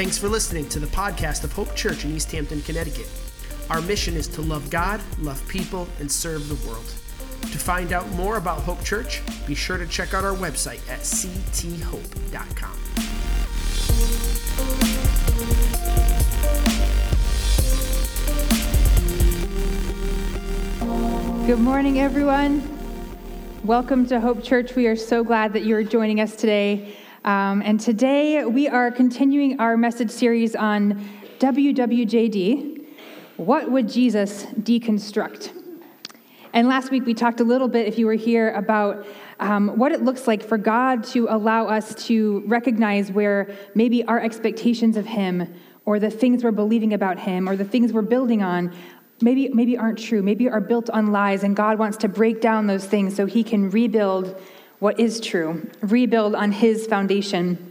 Thanks for listening to the podcast of Hope Church in East Hampton, Connecticut. Our mission is to love God, love people, and serve the world. To find out more about Hope Church, be sure to check out our website at cthope.com. Good morning, everyone. Welcome to Hope Church. We are so glad that you're joining us today. Um, and today we are continuing our message series on WWJD What Would Jesus Deconstruct? And last week we talked a little bit, if you were here, about um, what it looks like for God to allow us to recognize where maybe our expectations of Him or the things we're believing about Him or the things we're building on maybe, maybe aren't true, maybe are built on lies, and God wants to break down those things so he can rebuild what is true, rebuild on his foundation.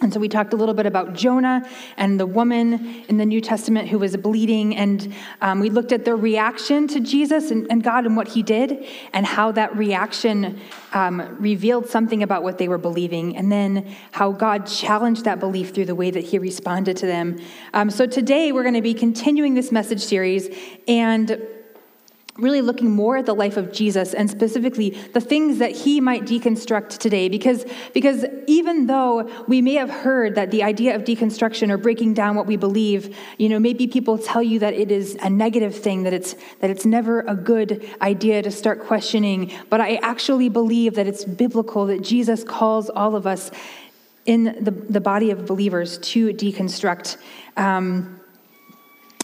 And so we talked a little bit about Jonah and the woman in the New Testament who was bleeding. And um, we looked at their reaction to Jesus and, and, God and what he did, and how that reaction um, revealed something about what they were believing, and then how God challenged that belief through the way that he responded to them. Um, so today we're going to be continuing this message series. And really looking more at the life of Jesus and specifically the things that he might deconstruct today because because even though we may have heard that the idea of deconstruction or breaking down what we believe you know maybe people tell you that it is a negative thing that it's that it's never a good idea to start questioning but I actually believe that it's biblical that Jesus calls all of us in the, the body of believers to deconstruct. Um,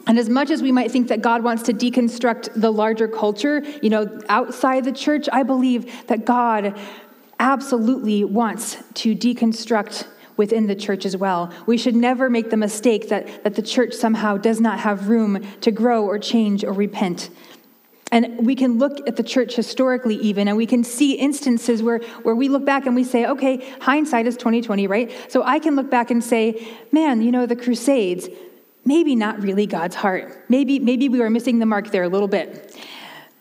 and as much as we might think that God wants to deconstruct the larger culture, you know, outside the church, I believe that God absolutely wants to deconstruct within the church as well. We should never make the mistake that, that the church somehow does not have room to grow or change or repent. And we can look at the church historically, even, and we can see instances where, where we look back and we say, okay, hindsight is 2020, right? So I can look back and say, man, you know, the Crusades, maybe not really God's heart. Maybe, maybe we were missing the mark there a little bit.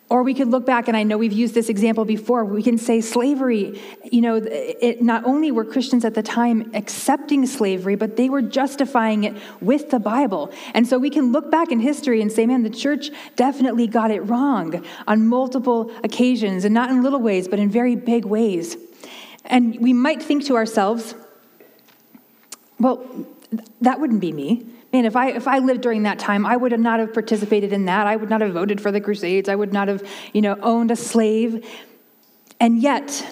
Or we could look back, and I know we've used this example before, we can say slavery, you know, it, not only were Christians at the time accepting slavery, but they were justifying it with the Bible. And so we can look back in history and say, man, the church definitely got it wrong on multiple occasions, and not in little ways, but in very big ways. And we might think to ourselves, well, that wouldn't be me. Man, if I, if I lived during that time, I would not have participated in that. I would not have voted for the Crusades. I would not have, you know, owned a slave. And yet,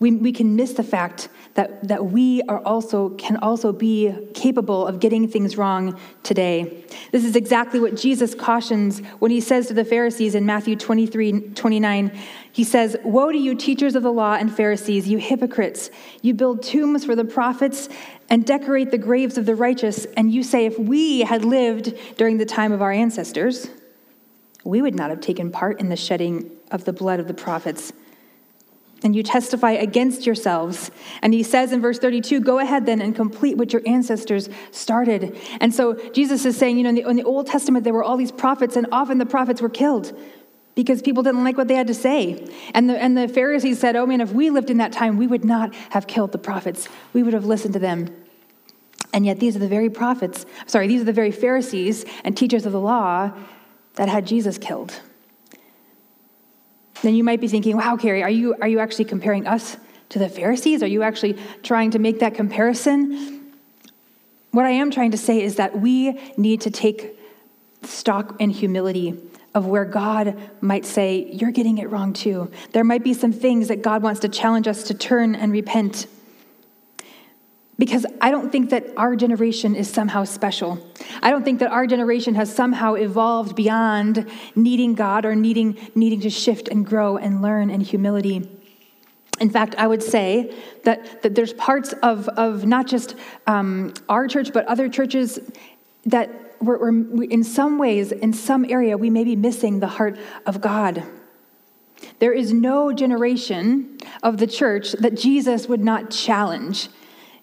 we, we can miss the fact that, that we are also can also be capable of getting things wrong today. This is exactly what Jesus cautions when he says to the Pharisees in Matthew 23, 29. He says, Woe to you, teachers of the law and Pharisees, you hypocrites! You build tombs for the prophets and decorate the graves of the righteous, and you say, If we had lived during the time of our ancestors, we would not have taken part in the shedding of the blood of the prophets and you testify against yourselves. And he says in verse 32, go ahead then and complete what your ancestors started. And so Jesus is saying, you know, in the, in the, Old Testament, there were all these prophets, and often the prophets were killed because people didn't like what they had to say. And the, and the Pharisees said, oh man, if we lived in that time, we would not have killed the prophets, we would have listened to them. And yet, these are the very prophets, sorry, these are the very Pharisees and teachers of the law that had Jesus killed then you might be thinking, wow, Carrie, are you, are you actually comparing us to the Pharisees? Are you actually trying to make that comparison? What I am trying to say is that we need to take stock in humility of where God might say, You're getting it wrong too. There might be some things that God wants to challenge us to turn and repent. Because I don't think that our generation is somehow special. I don't think that our generation has somehow evolved beyond needing God or needing, needing to shift and grow and learn in humility. In fact, I would say that, that there's parts of, of not just um, our church, but other churches that we're, we're, in some ways, in some area, we may be missing the heart of God. There is no generation of the church that Jesus would not challenge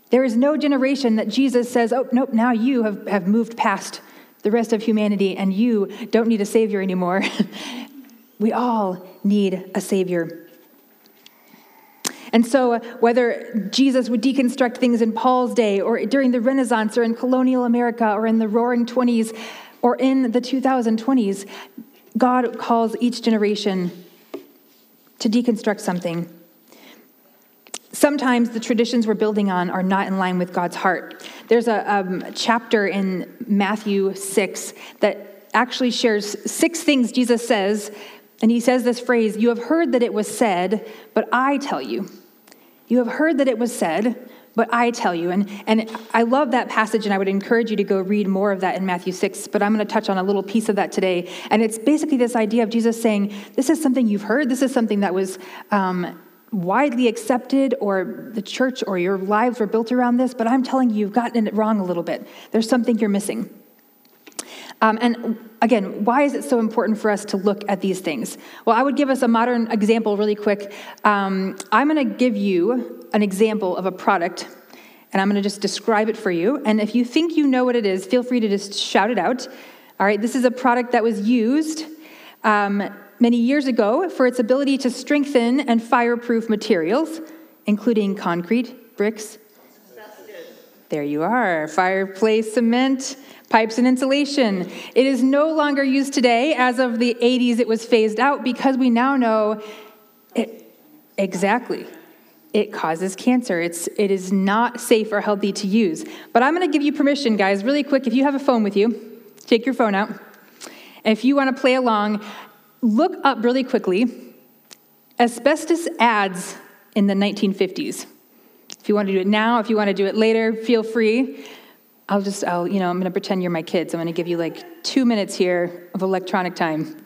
there is no generation that Jesus says, oh, nope, now you have, have moved past the rest of humanity and you don't need a Savior anymore. we all need a Savior. And so, uh, whether Jesus would deconstruct things in Paul's day, or during the Renaissance, or in colonial America, or in the roaring 20s, or in the 2020s, God calls each generation to deconstruct something. Sometimes the traditions we're building on are not in line with God's heart. There's a um, chapter in Matthew 6 that actually shares six things Jesus says, and he says this phrase You have heard that it was said, but I tell you. You have heard that it was said, but I tell you. And, and I love that passage, and I would encourage you to go read more of that in Matthew 6, but I'm going to touch on a little piece of that today. And it's basically this idea of Jesus saying, This is something you've heard, this is something that was. Um, widely accepted, or the church or your lives were built around this, but I'm telling you, you've gotten it wrong a little bit. There's something you're missing. Um, and again, why is it so important for us to look at these things? Well, I would give us a modern example really quick. Um, I'm going to give you an example of a product, and I'm going to just describe it for you. And if you think you know what it is, feel free to just shout it out. All right, this is a product that was used. Um, many years ago for its ability to strengthen and fireproof materials, including concrete, bricks. There you are, fireplace cement, pipes and insulation. It is no longer used today. As of the 80s, it was phased out because we now know it exactly. It causes cancer. It's, it is not safe or healthy to use. But I'm going to give you permission, guys, really quick. If you have a phone with you, take your phone out. If you want to play along, look up really quickly asbestos ads in the 1950s. If you want to do it now, if you want to do it later, feel free. I'll just, I'll, you know, I'm going to pretend you're my kids. I'm going to give you like two minutes here of electronic time.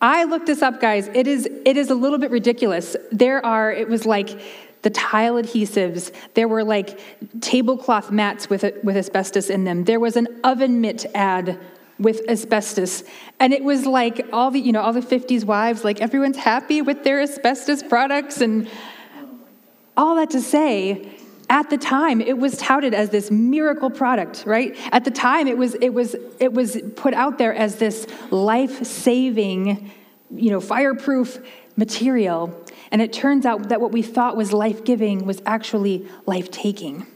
I looked this up, guys. It is, it is a little bit ridiculous. There are, it was like the tile adhesives. There were like tablecloth mats with, with asbestos in them. There was an oven mitt ad with asbestos. And it was like all the, you know, all the 50s wives, like everyone's happy with their asbestos products. And all that to say, at the time it was touted as this miracle product right at the time it was it was it was put out there as this life-saving you know fireproof material and it turns out that what we thought was life-giving was actually life-taking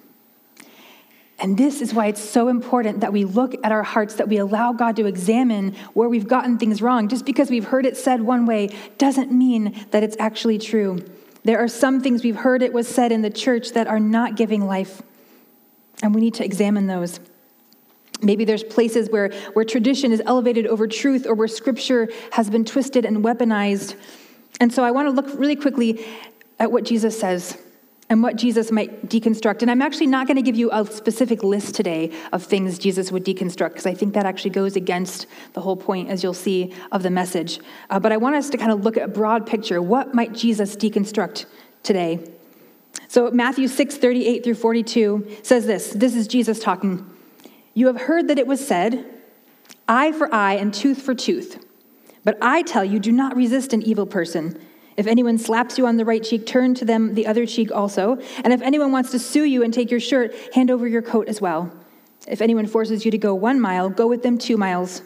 and this is why it's so important that we look at our hearts, that we allow God to examine where we've gotten things wrong. Just because we've heard it said one way doesn't mean that it's actually true. There are some things we've heard it was said in the church that are not giving life, and we need to examine those. Maybe there's places where, where tradition is elevated over truth or where scripture has been twisted and weaponized. And so I want to look really quickly at what Jesus says and what Jesus might deconstruct. And I'm actually not going to give you a specific list today of things Jesus would deconstruct, because I think that actually goes against the whole point, as you'll see, of the message. Uh, but I want us to kind of look at a broad picture. What might Jesus deconstruct today? So Matthew 6, 38 through 42 says this. This is Jesus talking. You have heard that it was said, eye for eye and tooth for tooth. But I tell you, do not resist an evil person. If anyone slaps you on the right cheek, turn to them the other cheek also. And if anyone wants to sue you and take your shirt, hand over your coat as well. If anyone forces you to go one mile, go with them two miles.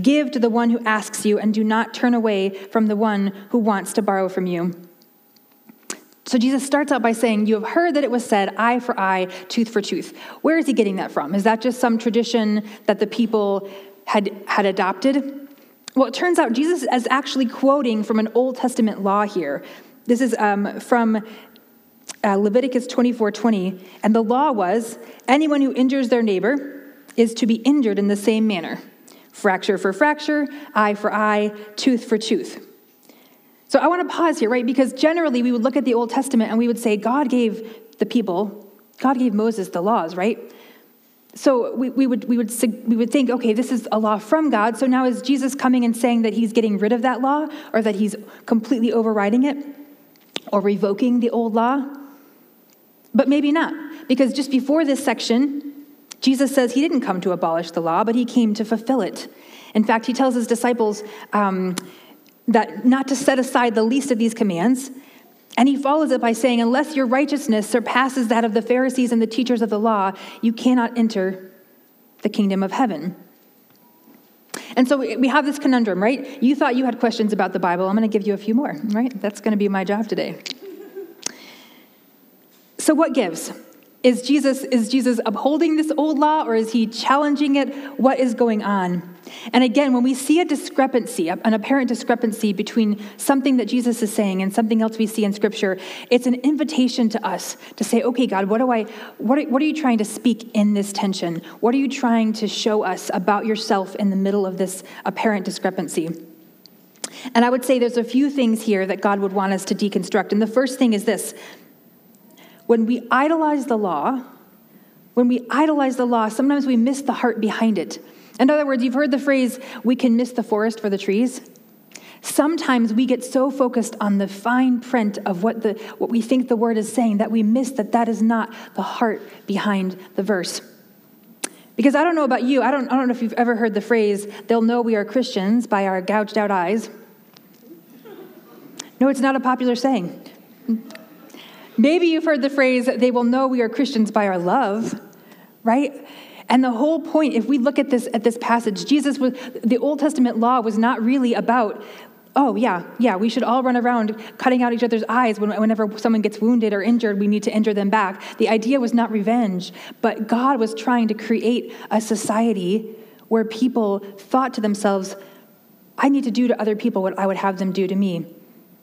Give to the one who asks you, and do not turn away from the one who wants to borrow from you. So Jesus starts out by saying, You have heard that it was said, eye for eye, tooth for tooth. Where is he getting that from? Is that just some tradition that the people had, had adopted? Well, it turns out Jesus is actually quoting from an Old Testament law here. This is um, from uh, Leviticus 24 20. And the law was anyone who injures their neighbor is to be injured in the same manner fracture for fracture, eye for eye, tooth for tooth. So I want to pause here, right? Because generally we would look at the Old Testament and we would say God gave the people, God gave Moses the laws, right? So we, we, would, we, would, we would think, okay, this is a law from God. So now is Jesus coming and saying that he's getting rid of that law or that he's completely overriding it or revoking the old law? But maybe not, because just before this section, Jesus says he didn't come to abolish the law, but he came to fulfill it. In fact, he tells his disciples um, that not to set aside the least of these commands, and he follows it by saying, Unless your righteousness surpasses that of the Pharisees and the teachers of the law, you cannot enter the kingdom of heaven. And so we have this conundrum, right? You thought you had questions about the Bible. I'm going to give you a few more, right? That's going to be my job today. So, what gives? Is Jesus, is Jesus upholding this old law or is he challenging it? What is going on? And again, when we see a discrepancy, an apparent discrepancy between something that Jesus is saying and something else we see in Scripture, it's an invitation to us to say, okay, God, what, do I, what, are, what are you trying to speak in this tension? What are you trying to show us about yourself in the middle of this apparent discrepancy? And I would say there's a few things here that God would want us to deconstruct. And the first thing is this when we idolize the law, when we idolize the law, sometimes we miss the heart behind it. In other words, you've heard the phrase, we can miss the forest for the trees. Sometimes we get so focused on the fine print of what, the, what we think the word is saying that we miss that that is not the heart behind the verse. Because I don't know about you, I don't, I don't know if you've ever heard the phrase, they'll know we are Christians by our gouged out eyes. No, it's not a popular saying. Maybe you've heard the phrase, they will know we are Christians by our love, right? And the whole point, if we look at this at this passage, Jesus was the Old Testament law was not really about, oh yeah, yeah, we should all run around cutting out each other's eyes whenever someone gets wounded or injured, we need to injure them back. The idea was not revenge, but God was trying to create a society where people thought to themselves, I need to do to other people what I would have them do to me.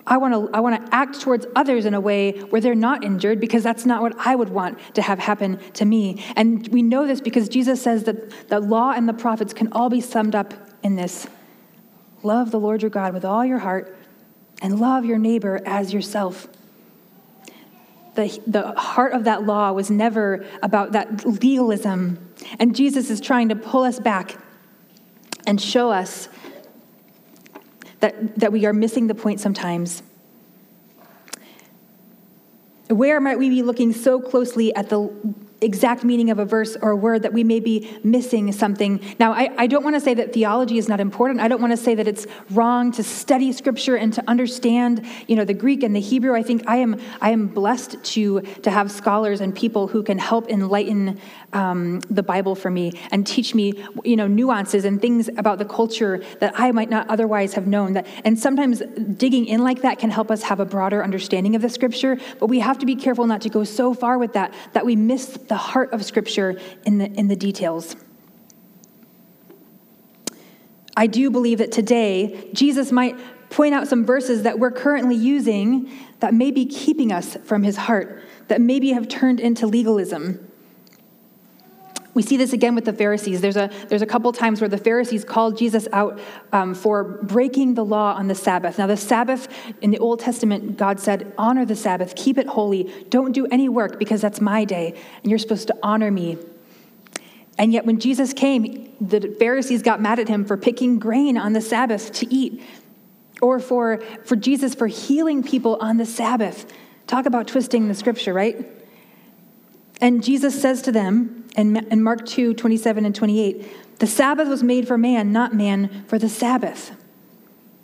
I want to I want to act towards others in a way where they're not injured because that's not what I would want to have happen to me. And we know this because Jesus says that the law and the prophets can all be summed up in this. Love the Lord your God with all your heart and love your neighbor as yourself. The, the heart of that law was never about that legalism. And Jesus is trying to pull us back and show us that, that we are missing the point sometimes. Where might we be looking so closely at the exact meaning of a verse or a word that we may be missing something. Now, I, I don't want to say that theology is not important. I don't want to say that it's wrong to study scripture and to understand, you know, the Greek and the Hebrew. I think I am I am blessed to to have scholars and people who can help enlighten um, the Bible for me and teach me, you know, nuances and things about the culture that I might not otherwise have known. That and sometimes digging in like that can help us have a broader understanding of the scripture. But we have to be careful not to go so far with that that we miss the heart of Scripture in the, in the details. I do believe that today Jesus might point out some verses that we're currently using that may be keeping us from his heart, that maybe have turned into legalism. We see this again with the Pharisees. There's a, there's a couple times where the Pharisees called Jesus out um, for breaking the law on the Sabbath. Now, the Sabbath in the Old Testament, God said, honor the Sabbath, keep it holy, don't do any work because that's my day, and you're supposed to honor me. And yet, when Jesus came, the Pharisees got mad at him for picking grain on the Sabbath to eat, or for, for Jesus for healing people on the Sabbath. Talk about twisting the scripture, right? And Jesus says to them in Mark 2 27 and 28, the Sabbath was made for man, not man for the Sabbath.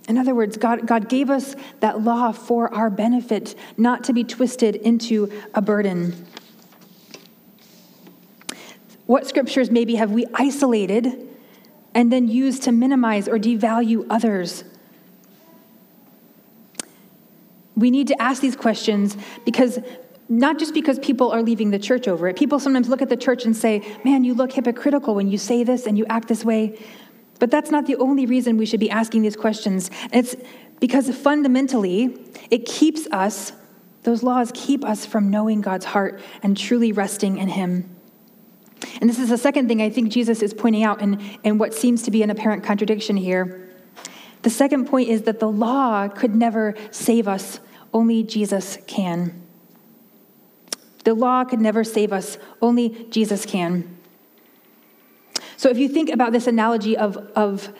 In other words, God, God gave us that law for our benefit, not to be twisted into a burden. What scriptures maybe have we isolated and then used to minimize or devalue others? We need to ask these questions because not just because people are leaving the church over it. People sometimes look at the church and say, man, you look hypocritical when you say this and you act this way. But that's not the only reason we should be asking these questions. It's because fundamentally, it keeps us, those laws keep us from knowing God's heart and truly resting in Him. And this is the second thing I think Jesus is pointing out in, in what seems to be an apparent contradiction here. The second point is that the law could never save us, only Jesus can. The law could never save us, only Jesus can. So if you think about this analogy of, of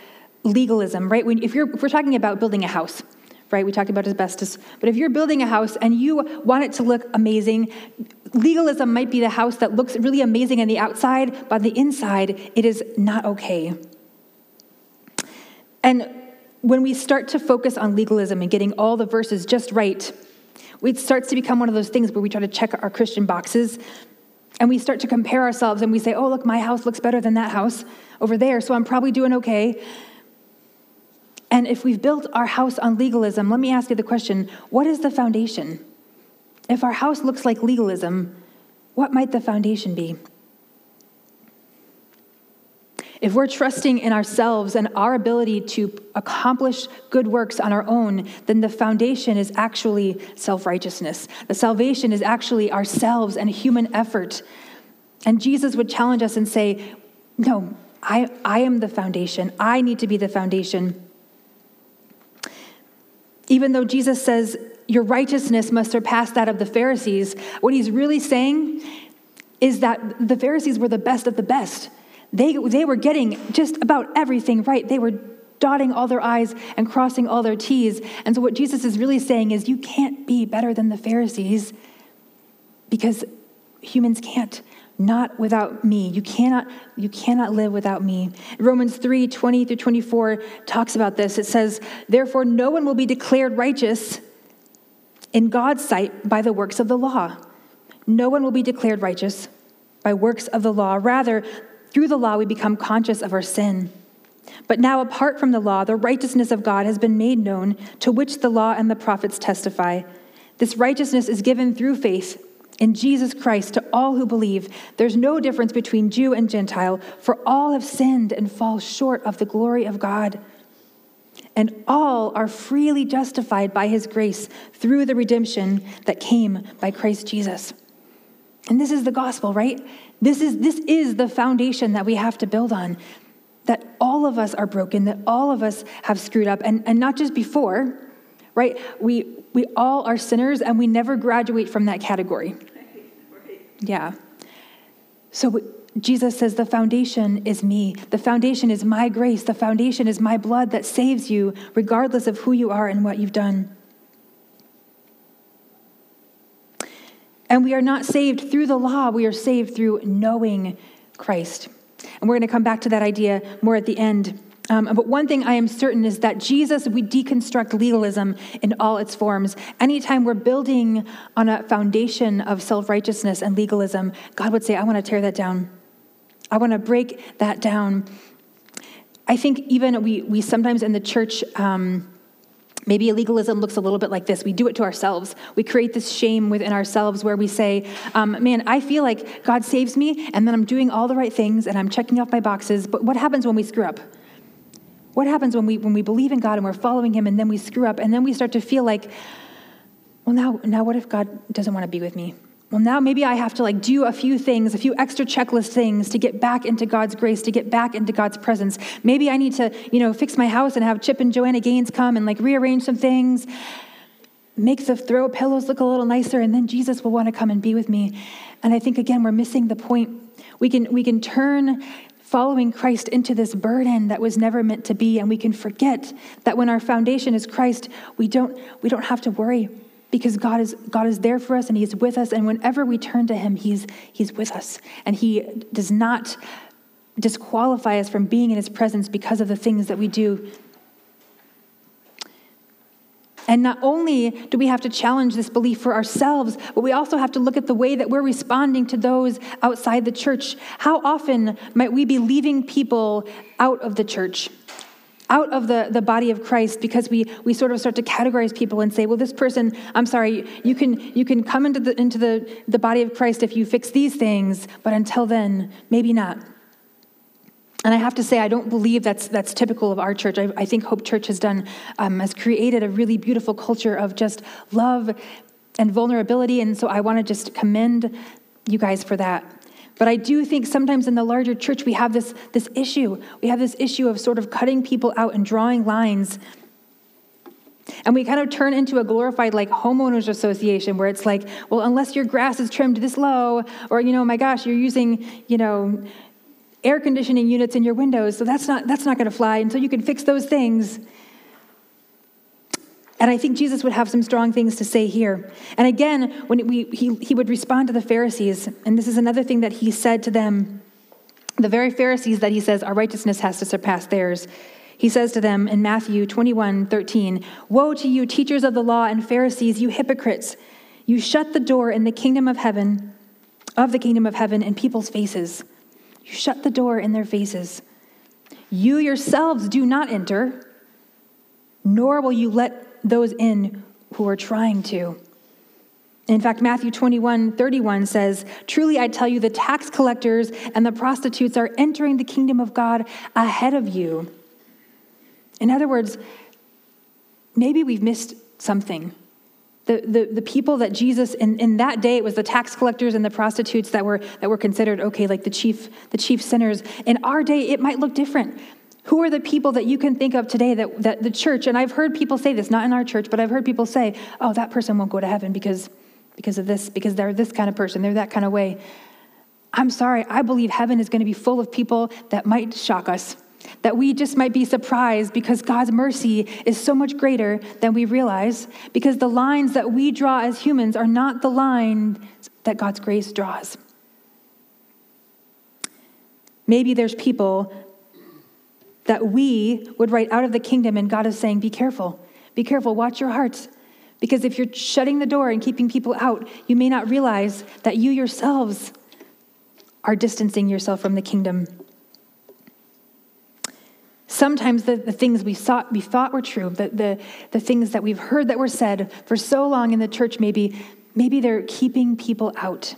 legalism, right? When, if, you're, if we're talking about building a house, right? We talked about asbestos. But if you're building a house and you want it to look amazing, legalism might be the house that looks really amazing on the outside, but on the inside, it is not okay. And when we start to focus on legalism and getting all the verses just right, it starts to become one of those things where we try to check our Christian boxes and we start to compare ourselves and we say, oh, look, my house looks better than that house over there, so I'm probably doing okay. And if we've built our house on legalism, let me ask you the question what is the foundation? If our house looks like legalism, what might the foundation be? If we're trusting in ourselves and our ability to accomplish good works on our own, then the foundation is actually self righteousness. The salvation is actually ourselves and human effort. And Jesus would challenge us and say, No, I, I am the foundation. I need to be the foundation. Even though Jesus says, Your righteousness must surpass that of the Pharisees, what he's really saying is that the Pharisees were the best of the best. They, they were getting just about everything right. They were dotting all their I's and crossing all their T's. And so, what Jesus is really saying is, you can't be better than the Pharisees because humans can't. Not without me. You cannot, you cannot live without me. Romans 3 20 through 24 talks about this. It says, Therefore, no one will be declared righteous in God's sight by the works of the law. No one will be declared righteous by works of the law. Rather, through the law, we become conscious of our sin. But now, apart from the law, the righteousness of God has been made known, to which the law and the prophets testify. This righteousness is given through faith in Jesus Christ to all who believe. There's no difference between Jew and Gentile, for all have sinned and fall short of the glory of God. And all are freely justified by his grace through the redemption that came by Christ Jesus. And this is the gospel, right? This is, this is the foundation that we have to build on. That all of us are broken, that all of us have screwed up, and, and not just before, right? We, we all are sinners and we never graduate from that category. Yeah. So Jesus says the foundation is me. The foundation is my grace. The foundation is my blood that saves you, regardless of who you are and what you've done. And we are not saved through the law, we are saved through knowing Christ. And we're going to come back to that idea more at the end. Um, but one thing I am certain is that Jesus, we deconstruct legalism in all its forms. Anytime we're building on a foundation of self righteousness and legalism, God would say, I want to tear that down. I want to break that down. I think even we, we sometimes in the church, um, Maybe legalism looks a little bit like this. We do it to ourselves. We create this shame within ourselves where we say, um, Man, I feel like God saves me, and then I'm doing all the right things and I'm checking off my boxes. But what happens when we screw up? What happens when we, when we believe in God and we're following Him and then we screw up and then we start to feel like, Well, now, now what if God doesn't want to be with me? Well now maybe i have to like do a few things a few extra checklist things to get back into god's grace to get back into god's presence. Maybe i need to you know fix my house and have chip and joanna gaines come and like rearrange some things make the throw pillows look a little nicer and then jesus will want to come and be with me. And i think again we're missing the point. We can we can turn following christ into this burden that was never meant to be and we can forget that when our foundation is christ we don't we don't have to worry because God is, God is there for us and He's with us. And whenever we turn to Him, He's, he's with us. And He does not disqualify us from being in His presence because of the things that we do. And not only do we have to challenge this belief for ourselves, but we also have to look at the way that we're responding to those outside the church. How often might we be leaving people out of the church? Out of the, the body of Christ because we, we sort of start to categorize people and say, well, this person, I'm sorry, you can, you can come into, the, into the, the body of Christ if you fix these things, but until then, maybe not. And I have to say, I don't believe that's, that's typical of our church. I, I think Hope Church has done, um, has created a really beautiful culture of just love and vulnerability. And so I want to just commend you guys for that. But I do think sometimes in the larger church, we have this, this issue. We have this issue of sort of cutting people out and drawing lines. And we kind of turn into a glorified like homeowners association where it's like, well, unless your grass is trimmed this low, or you know, my gosh, you're using, you know, air conditioning units in your windows, so that's not that's not going to fly until you can fix those things. And I think Jesus would have some strong things to say here. And again, when we, he, he would respond to the Pharisees, and this is another thing that he said to them the very Pharisees that he says our righteousness has to surpass theirs. He says to them in Matthew 21 13, Woe to you, teachers of the law and Pharisees, you hypocrites! You shut the door in the kingdom of heaven, of the kingdom of heaven, in people's faces. You shut the door in their faces. You yourselves do not enter nor will you let those in who are trying to. In fact, Matthew 21 31 says, Truly I tell you, the tax collectors and the prostitutes are entering the kingdom of God ahead of you. In other words, maybe we've missed something. The, the, the people that Jesus, in, in that day, it was the tax collectors and the prostitutes that were, that were considered, okay, like the chief, the chief sinners. In our day, it might look different. Who are the people that you can think of today that, that the church, and I've heard people say this, not in our church, but I've heard people say, oh, that person won't go to heaven because, because of this, because they're this kind of person, they're that kind of way. I'm sorry, I believe heaven is going to be full of people that might shock us that we just might be surprised because God's mercy is so much greater than we realize, because the lines that we draw as humans are not the line that God's grace draws. Maybe there's people that we would write out of the kingdom, and God is saying, Be careful, be careful, watch your hearts. Because if you're shutting the door and keeping people out, you may not realize that you yourselves are distancing yourself from the kingdom. Sometimes the, the things we thought, we thought were true, the, the, the things that we've heard that were said for so long in the church, maybe, maybe they're keeping people out.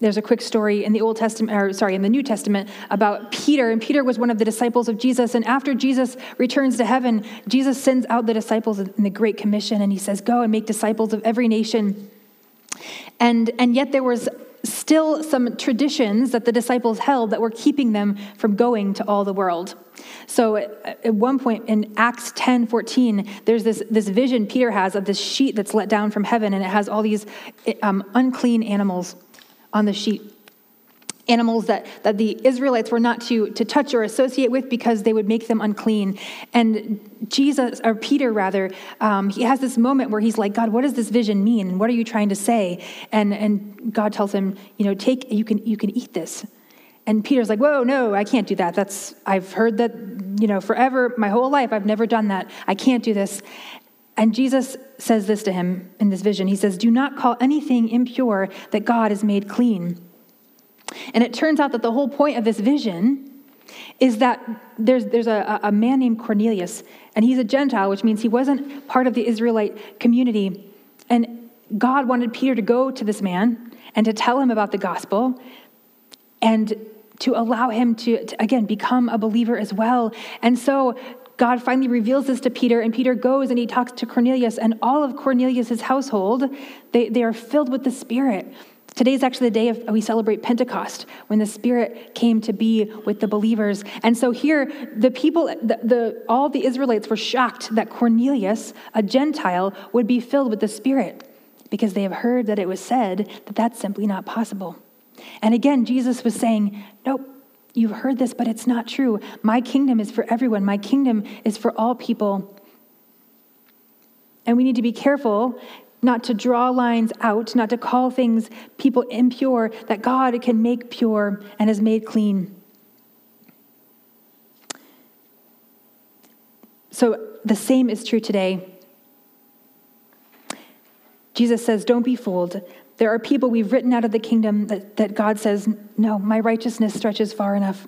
There's a quick story in the Old Testament, or sorry, in the New Testament about Peter. And Peter was one of the disciples of Jesus. And after Jesus returns to heaven, Jesus sends out the disciples in the Great Commission and he says, Go and make disciples of every nation. And, and yet there was still some traditions that the disciples held that were keeping them from going to all the world. So at one point in Acts 10 14, there's this, this vision Peter has of this sheet that's let down from heaven, and it has all these um, unclean animals on the sheet animals that, that the Israelites were not to, to touch or associate with because they would make them unclean. And Jesus, or Peter rather, um, he has this moment where he's like, God, what does this vision mean? And what are you trying to say? And, and God tells him, you know, take, you can, you can eat this. And Peter's like, whoa, no, I can't do that. That's, I've heard that, you know, forever, my whole life, I've never done that. I can't do this. And Jesus says this to him in this vision. He says, Do not call anything impure that God has made clean. And it turns out that the whole point of this vision is that there's, there's a, a man named Cornelius, and he's a Gentile, which means he wasn't part of the Israelite community. And God wanted Peter to go to this man and to tell him about the gospel and to allow him to, to, again, become a believer as well. And so God finally reveals this to Peter, and Peter goes and he talks to Cornelius, and all of Cornelius' household, they, they are filled with the Spirit. Today is actually the day of we celebrate Pentecost when the Spirit came to be with the believers. And so here, the people, the, the, all the Israelites were shocked that Cornelius, a Gentile, would be filled with the Spirit because they have heard that it was said that that's simply not possible. And again, Jesus was saying, Nope, you've heard this, but it's not true. My kingdom is for everyone, my kingdom is for all people. And we need to be careful not to draw lines out, not to call things people impure that God can make pure and has made clean. So the same is true today. Jesus says, Don't be fooled. There are people we've written out of the kingdom that, that God says, No, my righteousness stretches far enough.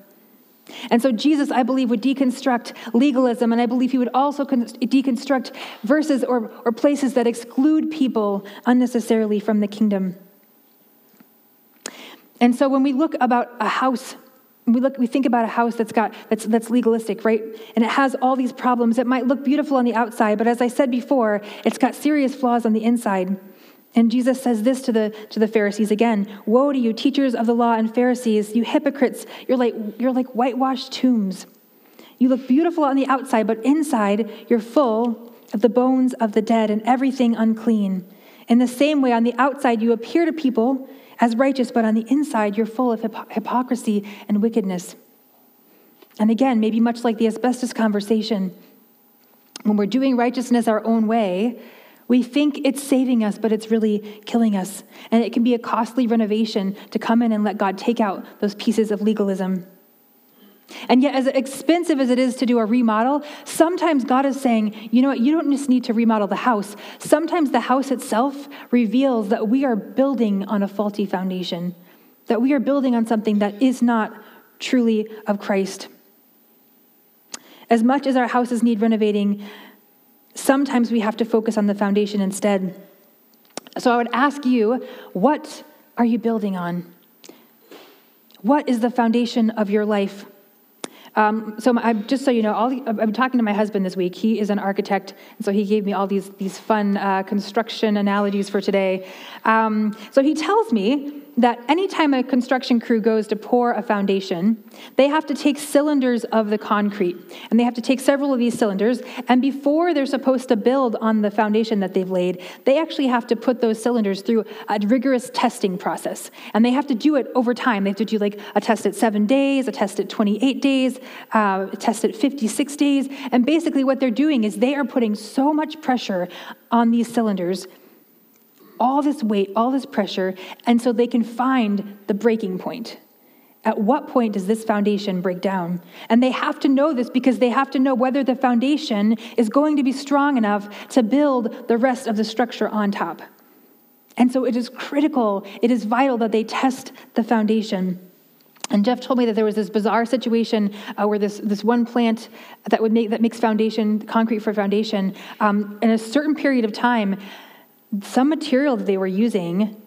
And so Jesus, I believe, would deconstruct legalism, and I believe he would also deconstruct verses or, or places that exclude people unnecessarily from the kingdom. And so when we look about a house, we look, we think about a house that's got that's that's legalistic, right? And it has all these problems. It might look beautiful on the outside, but as I said before, it's got serious flaws on the inside. And Jesus says this to the, to the Pharisees again Woe to you, teachers of the law and Pharisees, you hypocrites! You're like, you're like whitewashed tombs. You look beautiful on the outside, but inside you're full of the bones of the dead and everything unclean. In the same way, on the outside you appear to people as righteous, but on the inside you're full of hypocrisy and wickedness. And again, maybe much like the asbestos conversation, when we're doing righteousness our own way, we think it's saving us, but it's really killing us. And it can be a costly renovation to come in and let God take out those pieces of legalism. And yet, as expensive as it is to do a remodel, sometimes God is saying, you know what, you don't just need to remodel the house. Sometimes the house itself reveals that we are building on a faulty foundation, that we are building on something that is not truly of Christ. As much as our houses need renovating, sometimes we have to focus on the foundation instead. So I would ask you, what are you building on? What is the foundation of your life? Um, so I, just so you know, the, I'm talking to my husband this week. He is an architect, and so he gave me all these these fun uh, construction analogies for today. Um, so he tells me that anytime a construction crew goes to pour a foundation, they have to take cylinders of the concrete, and they have to take several of these cylinders. And before they're supposed to build on the foundation that they've laid, they actually have to put those cylinders through a rigorous testing process. And they have to do it over time. They have to do like a test at seven days, a test at 28 days, uh, a test at 56 days. And basically, what they're doing is they are putting so much pressure on these cylinders all this weight, all this pressure, and so they can find the breaking point. At what point does this foundation break down? And they have to know this because they have to know whether the foundation is going to be strong enough to build the rest of the structure on top. And so it is critical, it is vital that they test the foundation. And Jeff told me that there was this bizarre situation uh, where this, this one plant that would make that makes foundation concrete for foundation um, in a certain period of time some material that they were using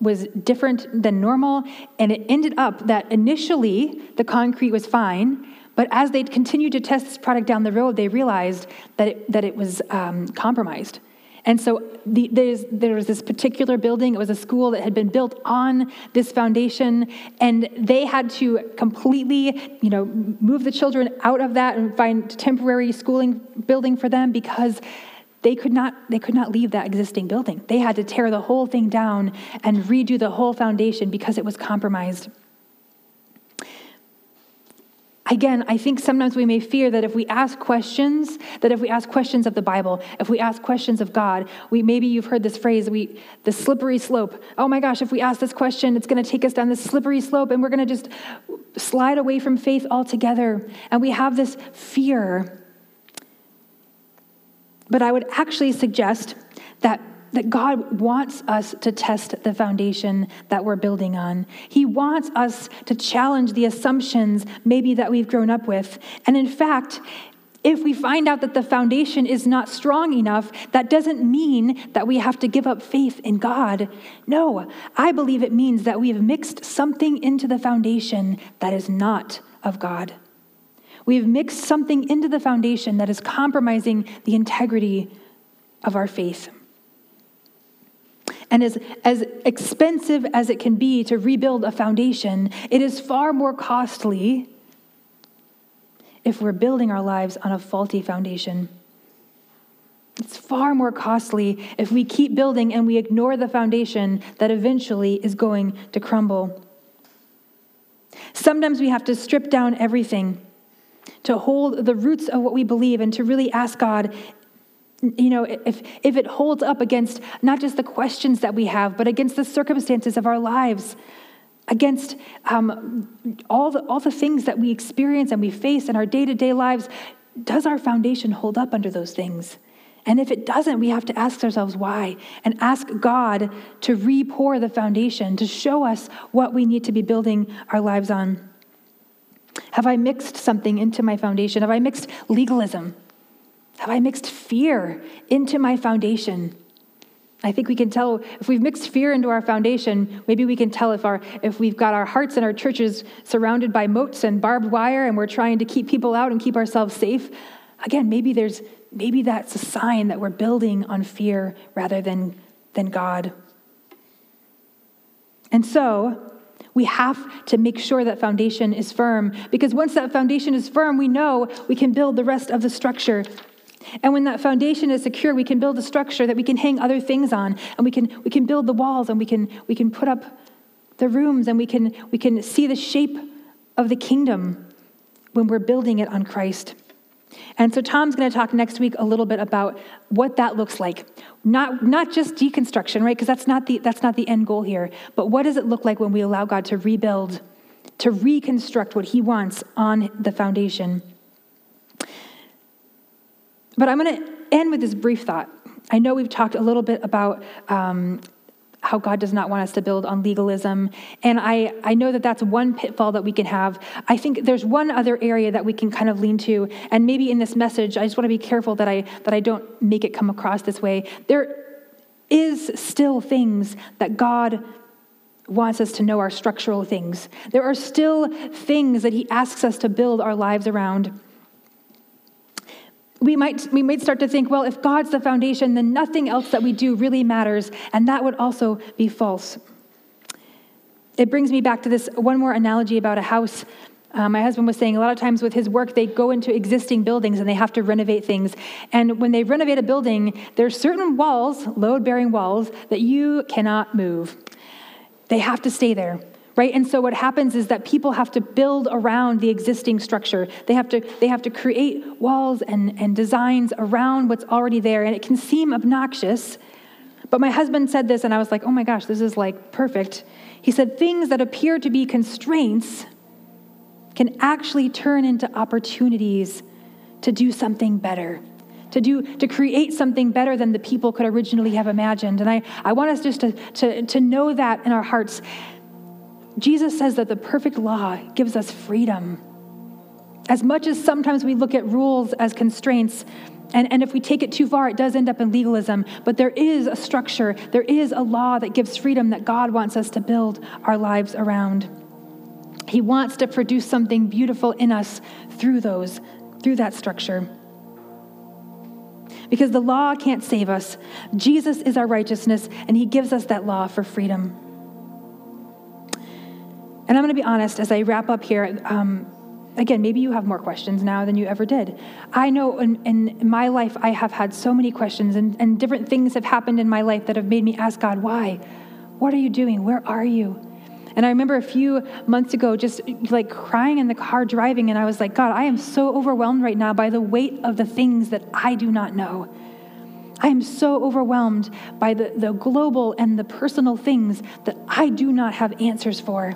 was different than normal, and it ended up that initially the concrete was fine, but as they continued to test this product down the road, they realized that it, that it was um, compromised. And so the, there was this particular building, it was a school that had been built on this foundation, and they had to completely, you know, move the children out of that and find temporary schooling building for them because they could not they could not leave that existing building they had to tear the whole thing down and redo the whole foundation because it was compromised Again, I think sometimes we may fear that if we ask questions, that if we ask questions of the Bible, if we ask questions of God, we maybe you've heard this phrase, we the slippery slope. Oh my gosh, if we ask this question, it's going to take us down this slippery slope and we're going to just slide away from faith altogether. And we have this fear but I would actually suggest that, that God wants us to test the foundation that we're building on. He wants us to challenge the assumptions maybe that we've grown up with. And in fact, if we find out that the foundation is not strong enough, that doesn't mean that we have to give up faith in God. No, I believe it means that we have mixed something into the foundation that is not of God. We've mixed something into the foundation that is compromising the integrity of our faith. And as, as expensive as it can be to rebuild a foundation, it is far more costly if we're building our lives on a faulty foundation. It's far more costly if we keep building and we ignore the foundation that eventually is going to crumble. Sometimes we have to strip down everything to hold the roots of what we believe and to really ask God, you know, if, if it holds up against not just the questions that we have, but against the circumstances of our lives, against um, all, the, all the things that we experience and we face in our day to day lives, does our foundation hold up under those things? And if it doesn't, we have to ask ourselves why and ask God to re pour the foundation, to show us what we need to be building our lives on. Have I mixed something into my foundation? Have I mixed legalism? Have I mixed fear into my foundation? I think we can tell if we've mixed fear into our foundation, maybe we can tell if, our, if we've got our hearts and our churches surrounded by moats and barbed wire and we're trying to keep people out and keep ourselves safe. Again, maybe, there's, maybe that's a sign that we're building on fear rather than, than God. And so, we have to make sure that foundation is firm because once that foundation is firm, we know we can build the rest of the structure. And when that foundation is secure, we can build a structure that we can hang other things on, and we can we can build the walls, and we can we can put up the rooms, and we can we can see the shape of the kingdom when we're building it on Christ. And so Tom's going to talk next week a little bit about what that looks like. Not, not just deconstruction, right? Because that's, not the, that's not the end goal here. But what does it look like when we allow God to rebuild, to reconstruct what he wants on the foundation? But I'm going to end with this brief thought. I know we've talked a little bit about um, how God does not want us to build on legalism. And I, I know that that's one pitfall that we can have. I think there's one other area that we can kind of lean to. And maybe in this message, I just want to be careful that I, that I don't make it come across this way. There is still things that God wants us to know are structural things. There are still things that He asks us to build our lives around we might, we might start to think, well, if God's the foundation, then nothing else that we do really matters, and that would also be false. It brings me back to this one more analogy about a house. Uh, my husband was saying a lot of times with his work, they go into existing buildings and they have to renovate things. And when they renovate a building, there's certain walls, load bearing walls, that you cannot move. They have to stay there right? And so what happens is that people have to build around the existing structure. They have to they have to create walls and, and designs around what's already there and it can seem obnoxious but my husband said this and i was like oh my gosh this is like perfect. He said things that appear to be constraints can actually turn into opportunities to do something better to do to create something better than the people could originally have imagined. And i, I want us just to, to, to know that in our hearts Jesus says that the perfect law gives us freedom. As much as sometimes we look at rules as constraints, and, and if we take it too far, it does end up in legalism. But there is a structure, there is a law that gives freedom that God wants us to build our lives around. He wants to produce something beautiful in us through those, through that structure. Because the law can't save us. Jesus is our righteousness, and He gives us that law for freedom. And I'm going to be honest as I wrap up here. Um, again, maybe you have more questions now than you ever did. I know in, in my life, I have had so many questions, and, and different things have happened in my life that have made me ask God, why? What are you doing? Where are you? And I remember a few months ago just like crying in the car driving, and I was like, God, I am so overwhelmed right now by the weight of the things that I do not know. I am so overwhelmed by the, the global and the personal things that I do not have answers for.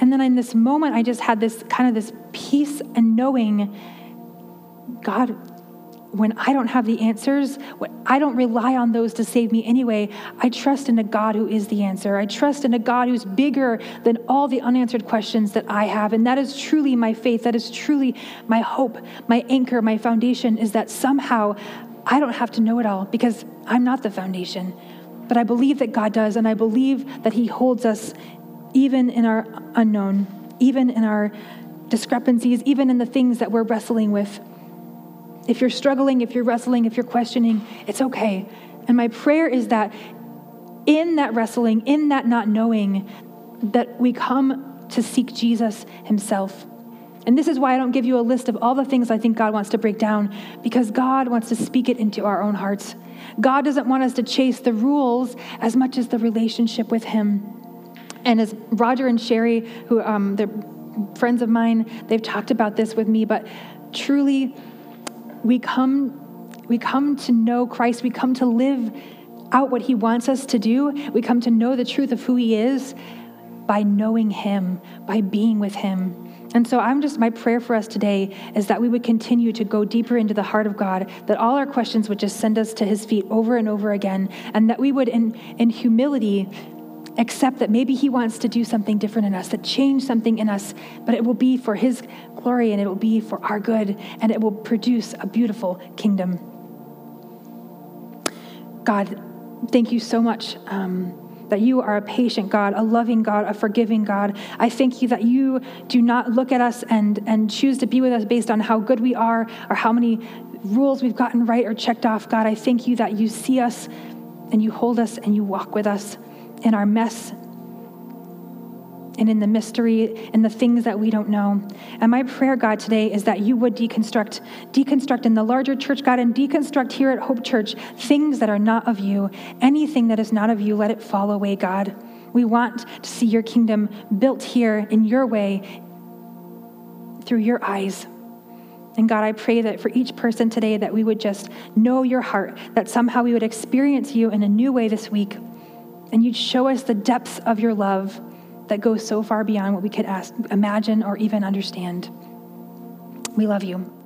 And then in this moment, I just had this kind of this peace and knowing God, when I don't have the answers, I don't rely on those to save me anyway. I trust in a God who is the answer. I trust in a God who's bigger than all the unanswered questions that I have. And that is truly my faith. That is truly my hope, my anchor, my foundation is that somehow I don't have to know it all because I'm not the foundation. But I believe that God does, and I believe that He holds us even in our unknown, even in our discrepancies, even in the things that we're wrestling with. If you're struggling, if you're wrestling, if you're questioning, it's okay. And my prayer is that in that wrestling, in that not knowing, that we come to seek Jesus Himself. And this is why I don't give you a list of all the things I think God wants to break down, because God wants to speak it into our own hearts. God doesn't want us to chase the rules as much as the relationship with Him. And as Roger and Sherry, who um, they're friends of mine, they've talked about this with me, but truly, we come, we come to know Christ. We come to live out what He wants us to do. We come to know the truth of who He is by knowing Him, by being with Him. And so I'm just my prayer for us today is that we would continue to go deeper into the heart of God, that all our questions would just send us to his feet over and over again, and that we would in, in humility accept that maybe He wants to do something different in us, to change something in us, but it will be for His glory and it will be for our good and it will produce a beautiful kingdom. God, thank you so much. Um, that you are a patient God, a loving God, a forgiving God. I thank you that you do not look at us and, and choose to be with us based on how good we are or how many rules we've gotten right or checked off. God, I thank you that you see us and you hold us and you walk with us in our mess and in the mystery and the things that we don't know. And my prayer, God, today is that you would deconstruct, deconstruct in the larger church, God, and deconstruct here at Hope Church things that are not of you. Anything that is not of you, let it fall away, God. We want to see your kingdom built here in your way through your eyes. And God, I pray that for each person today that we would just know your heart, that somehow we would experience you in a new way this week and you'd show us the depths of your love that goes so far beyond what we could ask, imagine or even understand. We love you.